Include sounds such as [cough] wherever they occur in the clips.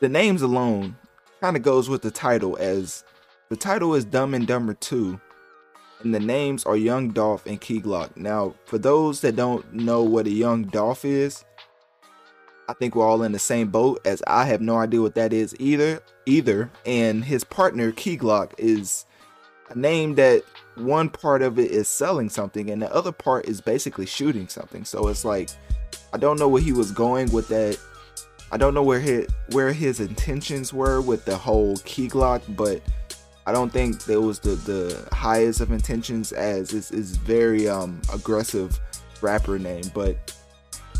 The names alone kind of goes with the title as the title is Dum and Dummer 2 and the names are Young Dolph and Key Glock. Now, for those that don't know what a Young Dolph is, I think we're all in the same boat as I have no idea what that is either. Either, and his partner Key Glock is a name that one part of it is selling something and the other part is basically shooting something. So it's like I don't know where he was going with that I don't know where his where his intentions were with the whole key glock, but I don't think there was the the highest of intentions as is is very um aggressive rapper name, but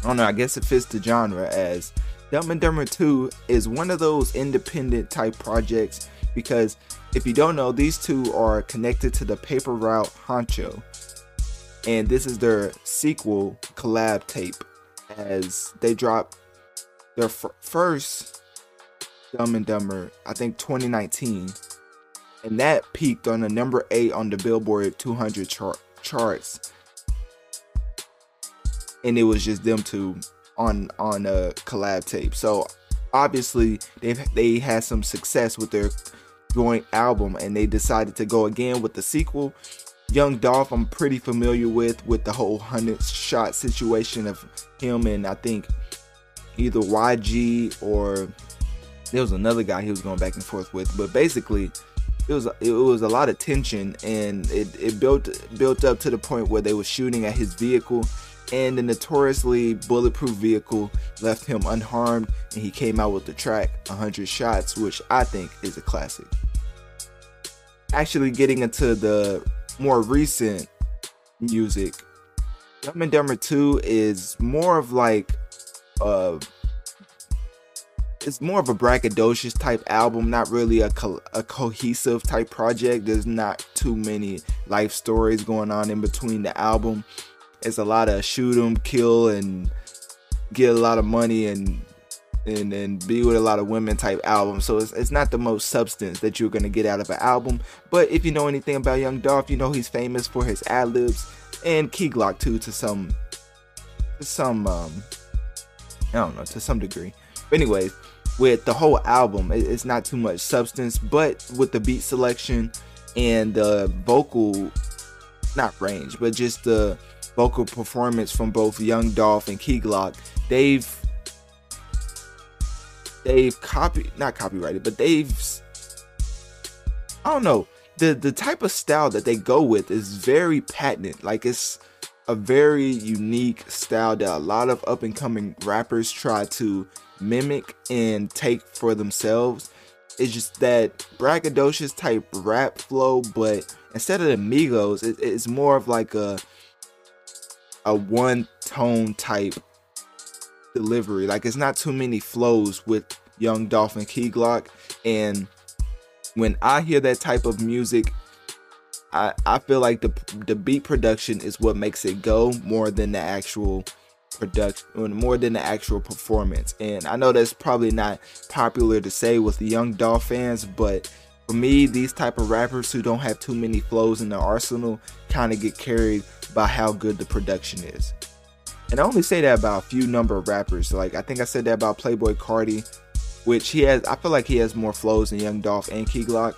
I don't know. I guess it fits the genre as Dum and Dummer 2 is one of those independent type projects because if you don't know, these two are connected to the Paper Route Honcho, and this is their sequel collab tape as they drop their first Dum and Dummer, I think 2019, and that peaked on the number eight on the Billboard 200 char- charts, and it was just them two on on a collab tape. So obviously they've they had some success with their joint album, and they decided to go again with the sequel. Young Dolph, I'm pretty familiar with with the whole hundred shot situation of him and I think either YG or there was another guy he was going back and forth with. But basically, it was it was a lot of tension, and it, it built built up to the point where they were shooting at his vehicle, and the notoriously bulletproof vehicle left him unharmed, and he came out with the track 100 Shots, which I think is a classic. Actually, getting into the more recent music, Dum and Dummer 2 is more of like uh it's more of a braggadocious type album, not really a, co- a cohesive type project. There's not too many life stories going on in between the album. It's a lot of shoot 'em, kill, and get a lot of money and and and be with a lot of women type album. So it's, it's not the most substance that you're gonna get out of an album. But if you know anything about Young Dolph, you know he's famous for his ad libs and Key Glock too to some some um I don't know, to some degree. But anyways, with the whole album, it's not too much substance, but with the beat selection and the vocal, not range, but just the vocal performance from both Young Dolph and Key Glock, they've they've copied, not copyrighted, but they've I don't know the the type of style that they go with is very patent. Like it's a very unique style that a lot of up and coming rappers try to mimic and take for themselves. It's just that braggadocious type rap flow, but instead of the Migos, it, it's more of like a a one tone type delivery. Like it's not too many flows with Young Dolph and Key Glock. And when I hear that type of music, I, I feel like the the beat production is what makes it go more than the actual production more than the actual performance. And i know that's probably not popular to say with the young Dolph fans but for me these type of rappers who don't have too many flows in their arsenal kind of get carried by how good the production is. And i only say that about a few number of rappers. Like i think i said that about Playboi Carti, which he has i feel like he has more flows than young Dolph and key glock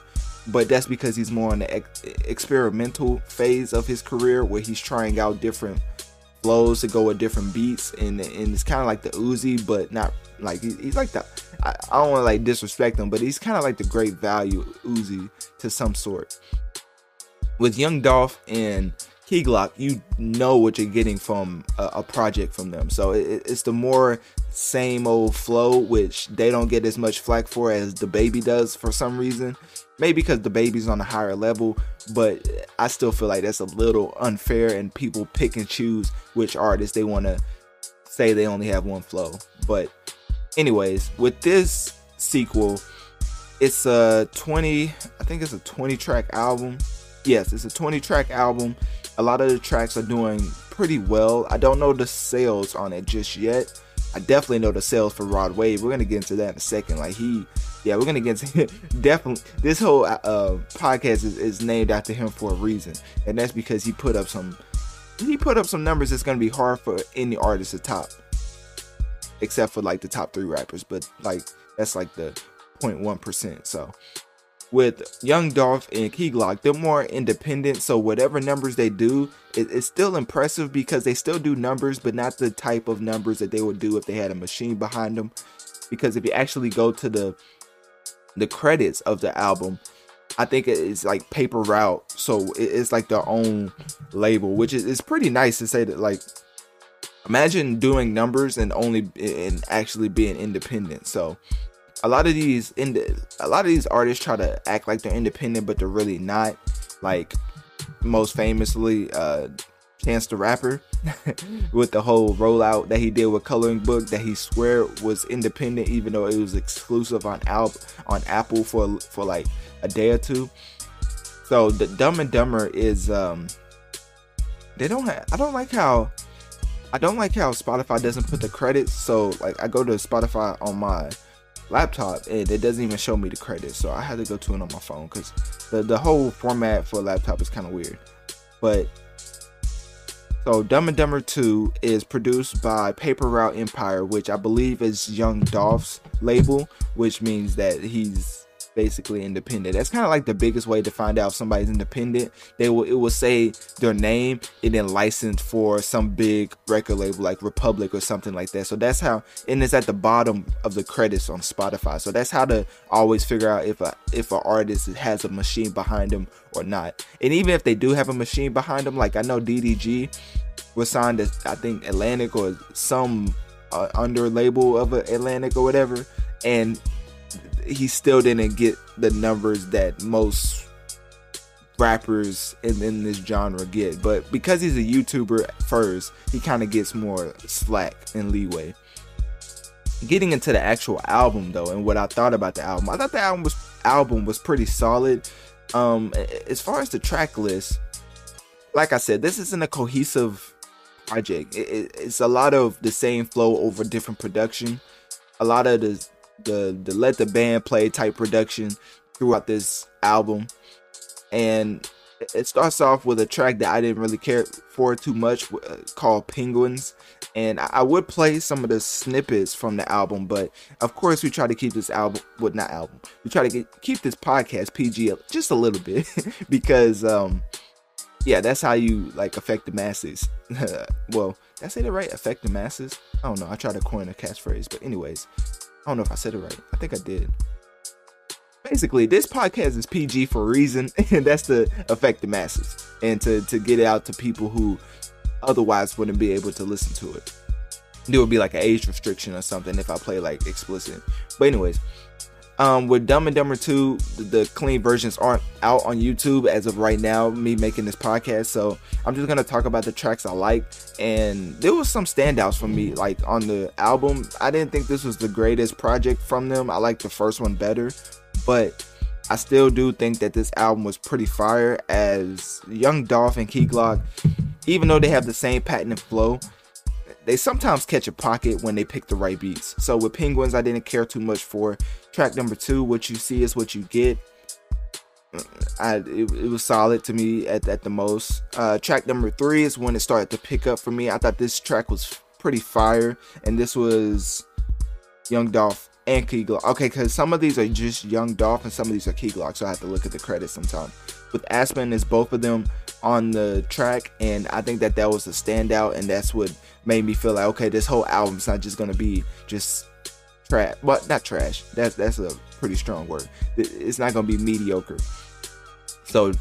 but that's because he's more in the ex- experimental phase of his career where he's trying out different flows to go with different beats and and it's kind of like the Uzi but not like he's like the I, I don't want to like disrespect him, but he's kind of like the great value Uzi to some sort. With Young Dolph and Key Glock, you know what you're getting from a, a project from them. So it, it's the more same old flow, which they don't get as much flack for as the baby does for some reason. Maybe because the baby's on a higher level, but I still feel like that's a little unfair, and people pick and choose which artists they want to say they only have one flow. But, anyways, with this sequel, it's a 20, I think it's a 20 track album. Yes, it's a 20 track album. A lot of the tracks are doing pretty well. I don't know the sales on it just yet. I definitely know the sales for Rod Wave. We're gonna get into that in a second. Like he, yeah, we're gonna get into [laughs] definitely. This whole uh, podcast is, is named after him for a reason, and that's because he put up some he put up some numbers that's gonna be hard for any artist to top, except for like the top three rappers. But like that's like the 0.1 percent. So with Young Dolph and Key Glock, they're more independent. So whatever numbers they do, it, it's still impressive because they still do numbers, but not the type of numbers that they would do if they had a machine behind them. Because if you actually go to the the credits of the album, I think it's like Paper Route, so it's like their own label, which is, is pretty nice to say that. Like, imagine doing numbers and only and actually being independent. So a lot of these in a lot of these artists try to act like they're independent, but they're really not. Like most famously, uh, Chance the Rapper [laughs] with the whole rollout that he did with Coloring Book that he swear was independent, even though it was exclusive on Al- on Apple for for like a day or two. So the Dum and Dummer is um they don't have I don't like how I don't like how Spotify doesn't put the credits. So like I go to Spotify on my laptop and it doesn't even show me the credits so i had to go to it on my phone because the, the whole format for a laptop is kind of weird. But so dum and dummer 2 is produced by paper route empire which i believe is young dolph's label which means that he's basically independent. That's kind of like the biggest way to find out if somebody's independent. They will it will say their name and then licensed for some big record label like Republic or something like that. So that's how and it's at the bottom of the credits on Spotify. So that's how to always figure out if a if an artist has a machine behind them or not. And even if they do have a machine behind them, like I know DDG was signed to I think Atlantic or some uh, under label of Atlantic or whatever, and he still didn't get the numbers that most rappers in, in this genre get. But because he's a YouTuber first, he kind of gets more slack and leeway. Getting into the actual album though, and what I thought about the album, I thought the album was album was pretty solid. Um, as far as the track list, like I said, this isn't a cohesive project. It, it, it's a lot of the same flow over different production. A lot of the the the let the band play type production throughout this album. And it starts off with a track that I didn't really care for too much uh, called Penguins. And I would play some of the snippets from the album but of course we try to keep this album well not album we try to get, keep this podcast PG just a little bit [laughs] because um yeah that's how you like affect the masses. [laughs] Well did I say the right? Affect the masses? I don't know. I try to coin a catchphrase but anyways I don't know if I said it right. I think I did. Basically, this podcast is PG for a reason, [laughs] and that's to affect the masses and to, to get it out to people who otherwise wouldn't be able to listen to it. There would be like an age restriction or something if I play like explicit. But anyways, um, with Dum and Dummer 2, the, clean versions aren't out on YouTube as of right now, me making this podcast. So I'm just gonna talk about the tracks I like. And there was some standouts for me, like on the album. I didn't think this was the greatest project from them. I like the first one better, but I still do think that this album was pretty fire as Young Dolph and Key Glock, even though they have the same patent and flow, they sometimes catch a pocket when they pick the right beats. So with Penguins, I didn't care too much for track number two. What you see is what you get. I it, it was solid to me at, at the most. Uh, track number three is when it started to pick up for me. I thought this track was pretty fire, and this was Young Dolph and Key Glock. Okay, because some of these are just Young Dolph and some of these are Key Glock, so I have to look at the credits sometime. With Aspen, is both of them on the track, and I think that that was a standout, and that's what made me feel like okay, this whole album's not just gonna be just trash, but not trash. That's that's a pretty strong word. It's not gonna be mediocre. So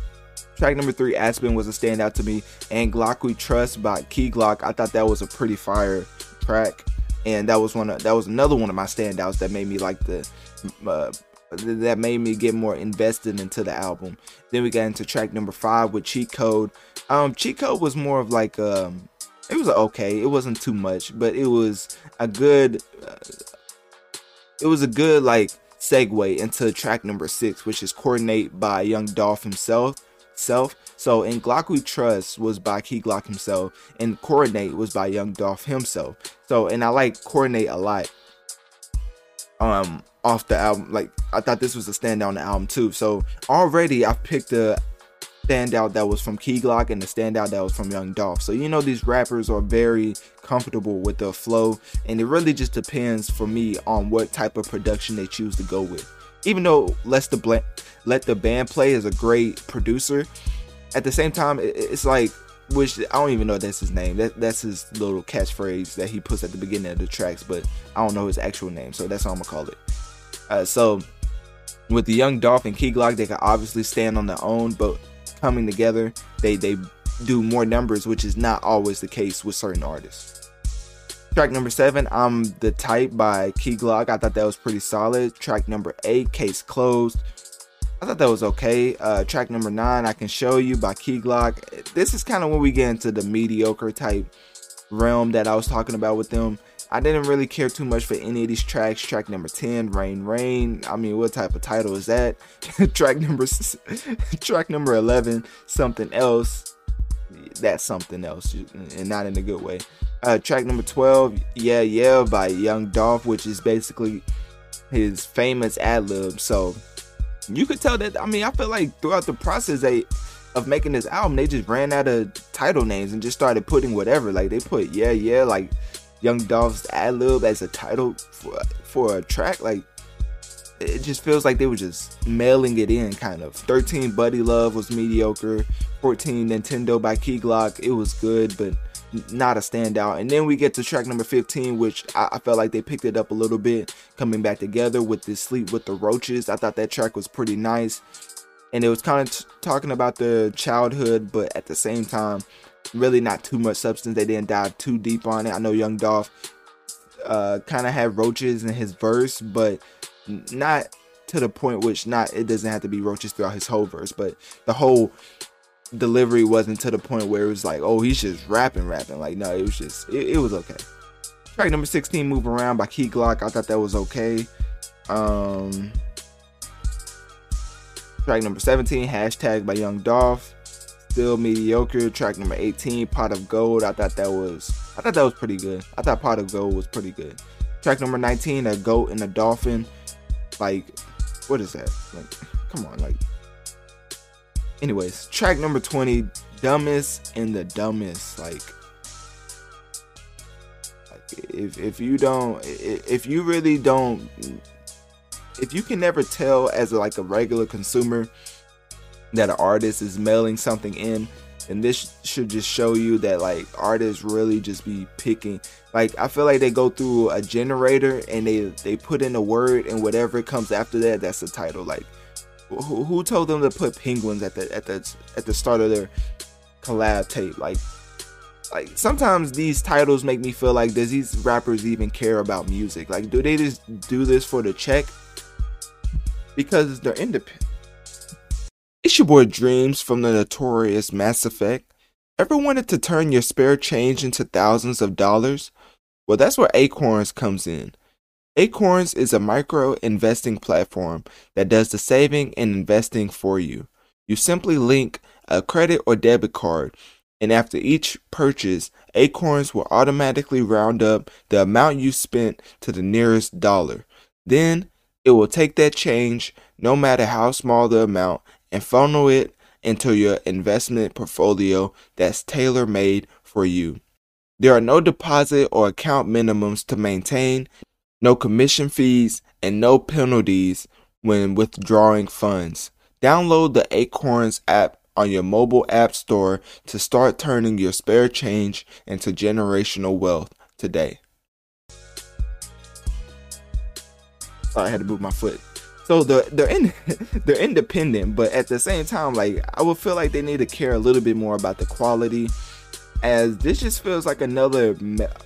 track number three, Aspen was a standout to me, and Glock We Trust by Key Glock. I thought that was a pretty fire track, and that was one of that was another one of my standouts that made me like the. Uh, that made me get more invested into the album. Then we got into track number five with Cheat Code. Um, Cheat Code was more of like um, it was okay. It wasn't too much, but it was a good. Uh, it was a good like segue into track number six, which is Coordinate by Young Dolph himself. Self. So in Glock We Trust was by Key Glock himself, and Coordinate was by Young Dolph himself. So and I like Coordinate a lot. Um, off the album, like I thought this was a standout on the album too. So already I've picked a standout that was from Key Glock and the standout that was from Young Dolph. So you know these rappers are very comfortable with the flow, and it really just depends for me on what type of production they choose to go with. Even though Let the Bl- Let the Band Play is a great producer, at the same time it's like which I don't even know that's his name. That that's his little catchphrase that he puts at the beginning of the tracks, but I don't know his actual name, so that's how I'm gonna call it. Uh, so with the young Dolph and Key Glock, they can obviously stand on their own, but coming together, they they do more numbers, which is not always the case with certain artists. Track number seven, I'm the Type by Key Glock. I thought that was pretty solid. Track number eight, Case Closed. I thought that was okay. Uh, track number nine, I Can Show You by Key Glock. This is kind of when we get into the mediocre type realm that I was talking about with them. I didn't really care too much for any of these tracks. Track number 10, Rain Rain. I mean, what type of title is that? [laughs] track number [laughs] track number 11, Something Else. That's something else, and not in a good way. Uh, track number 12, Yeeh Yeeh by Young Dolph, which is basically his famous ad lib. So you could tell that. I mean, I feel like throughout the process they of making this album, they just ran out of title names and just started putting whatever. Like they put Yeeh Yeeh like Young Dolph's ad lib as a title for for a track. Like it just feels like they were just mailing it in, kind of. 13 Buddy Love was mediocre. 14 Nintendo by Key Glock, it was good, but not a standout. And then we get to track number 15, which I, I, felt like they picked it up a little bit, coming back together with this Sleep with the Roaches. I thought that track was pretty nice. And it was kind of t- talking about the childhood, but at the same time, really not too much substance. They didn't dive too deep on it. I know Young Dolph uh, kind of had roaches in his verse, but not to the point which not it doesn't have to be roaches throughout his whole verse, but the whole delivery wasn't to the point where it was like, oh, he's just rapping, rapping. Like, no, it was just it, it was okay. Track number 16, Move Around by Key Glock. I thought that was okay. Um track number 17, hashtag by Young Dolph still mediocre. Track number 18, Pot of Gold. I thought that was I thought that was pretty good. I thought Pot of Gold was pretty good. Track number 19, a goat and a dolphin. Like, what is that? Like, come on, like. Anyways, track number 20, dumbest and the dumbest. Like, if if you don't, if you really don't, if you can never tell as like a regular consumer that an artist is mailing something in and this should just show you that like artists really just be picking like i feel like they go through a generator and they they put in a word and whatever comes after that that's the title like who, told them to put penguins at the at the at the start of their collab tape like like sometimes these titles make me feel like does these rappers even care about music like do they just do this for the check because they're independent it's your boy Dreamz from the notorious Mass Effect. Ever wanted to turn your spare change into thousands of dollars? Well, that's where Acorns comes in. Acorns is a micro investing platform that does the saving and investing for you. You simply link a credit or debit card, and after each purchase, Acorns will automatically round up the amount you spent to the nearest dollar. Then it will take that change, no matter how small the amount, and funnel it into your investment portfolio that's tailor made for you. There are no deposit or account minimums to maintain, no commission fees, and no penalties when withdrawing funds. Download the Acorns app on your mobile app store to start turning your spare change into generational wealth today. Sorry, I had to move my foot. So they're they're in [laughs] they're independent, but at the same time, like I would feel like they need to care a little bit more about the quality. As this just feels like another,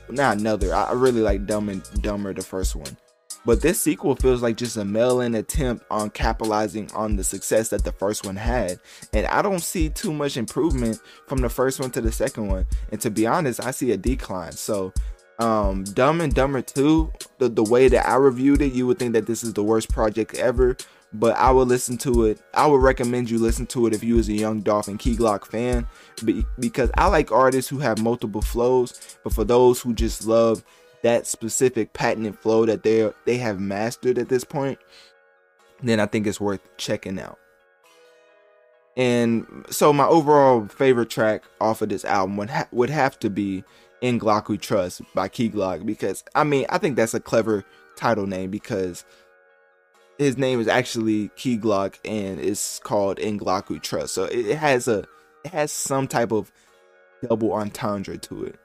not another. I really like Dum and Dummer, the first one, but this sequel feels like just a mail-in attempt on capitalizing on the success that the first one had. And I don't see too much improvement from the first one to the second one. And to be honest, I see a decline. So um Dum and Dummer 2, the, the way that I reviewed it, you would think that this is the worst project ever. But I would listen to it. I would recommend you listen to it if you was a young Dolph and Key Glock fan. Because I like artists who have multiple flows. But for those who just love that specific patented flow that they they have mastered at this point, then I think it's worth checking out. And so my overall favorite track off of this album would ha- would have to be "In Glock We Trust" by Key Glock because I mean I think that's a clever title name because his name is actually Key Glock and it's called "In Glock We Trust," so it has a it has some type of double entendre to it,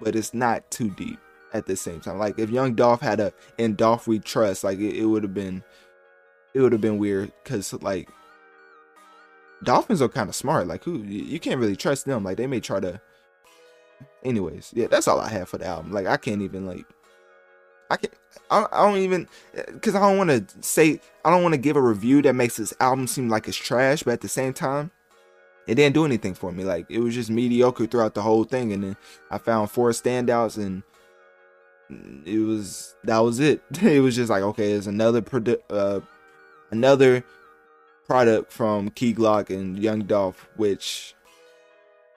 but it's not too deep at the same time. Like if Young Dolph had a in Dolph we trust, like it, it would have been it would have been weird because like dolphins are kind of smart. Like who you can't really trust them. Like they may try to. Anyways, yeah, that's all I have for the album. Like I can't even like. I can't. I, I don't even because I don't want to say I don't want to give a review that makes this album seem like it's trash, but at the same time, it didn't do anything for me. Like it was just mediocre throughout the whole thing, and then I found four standouts and it was that was it. [laughs] It was just like okay, it's another produ- uh, another product from Key Glock and Young Dolph, which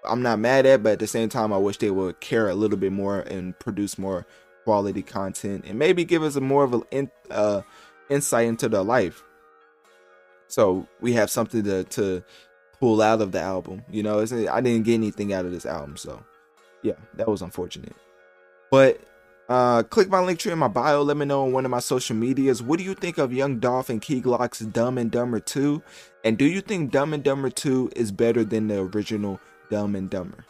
I'm not mad at, but at the same time, I wish they would care a little bit more and produce more quality content and maybe give us a more of an in, uh, insight into their life. So we have something to to pull out of the album. You know, I didn't get anything out of this album, so yeah, that was unfortunate. But uh, click my Linktree in my bio. Let me know on one of my social medias. What do you think of Young Dolph and Key Glock's Dum and Dummer 2? And do you think Dum and Dummer 2 is better than the original Dum and Dummer?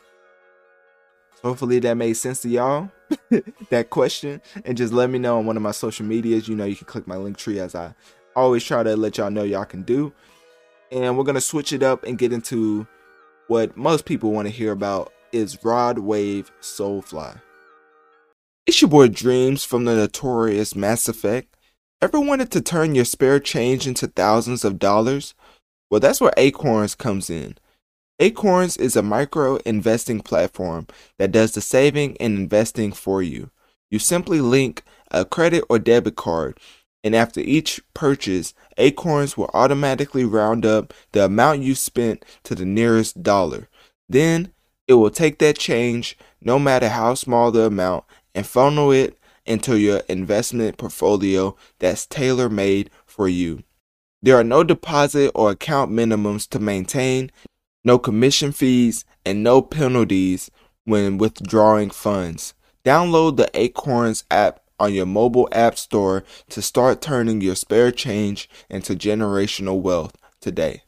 Hopefully that made sense to y'all, [laughs] that question. And just let me know on one of my social medias. You know, you can click my Linktree as I always try to let y'all know y'all can do. And we're going to switch it up and get into what most people want to hear about is Rod Wave Soulfly. It's your boy Dreamz from the notorious Mass Effect. Ever wanted to turn your spare change into thousands of dollars? Well, that's where Acorns comes in. Acorns is a micro investing platform that does the saving and investing for you. You simply link a credit or debit card, and after each purchase, Acorns will automatically round up the amount you spent to the nearest dollar. Then it will take that change, no matter how small the amount, and funnel it into your investment portfolio that's tailor made for you. There are no deposit or account minimums to maintain, no commission fees, and no penalties when withdrawing funds. Download the Acorns app on your mobile app store to start turning your spare change into generational wealth today.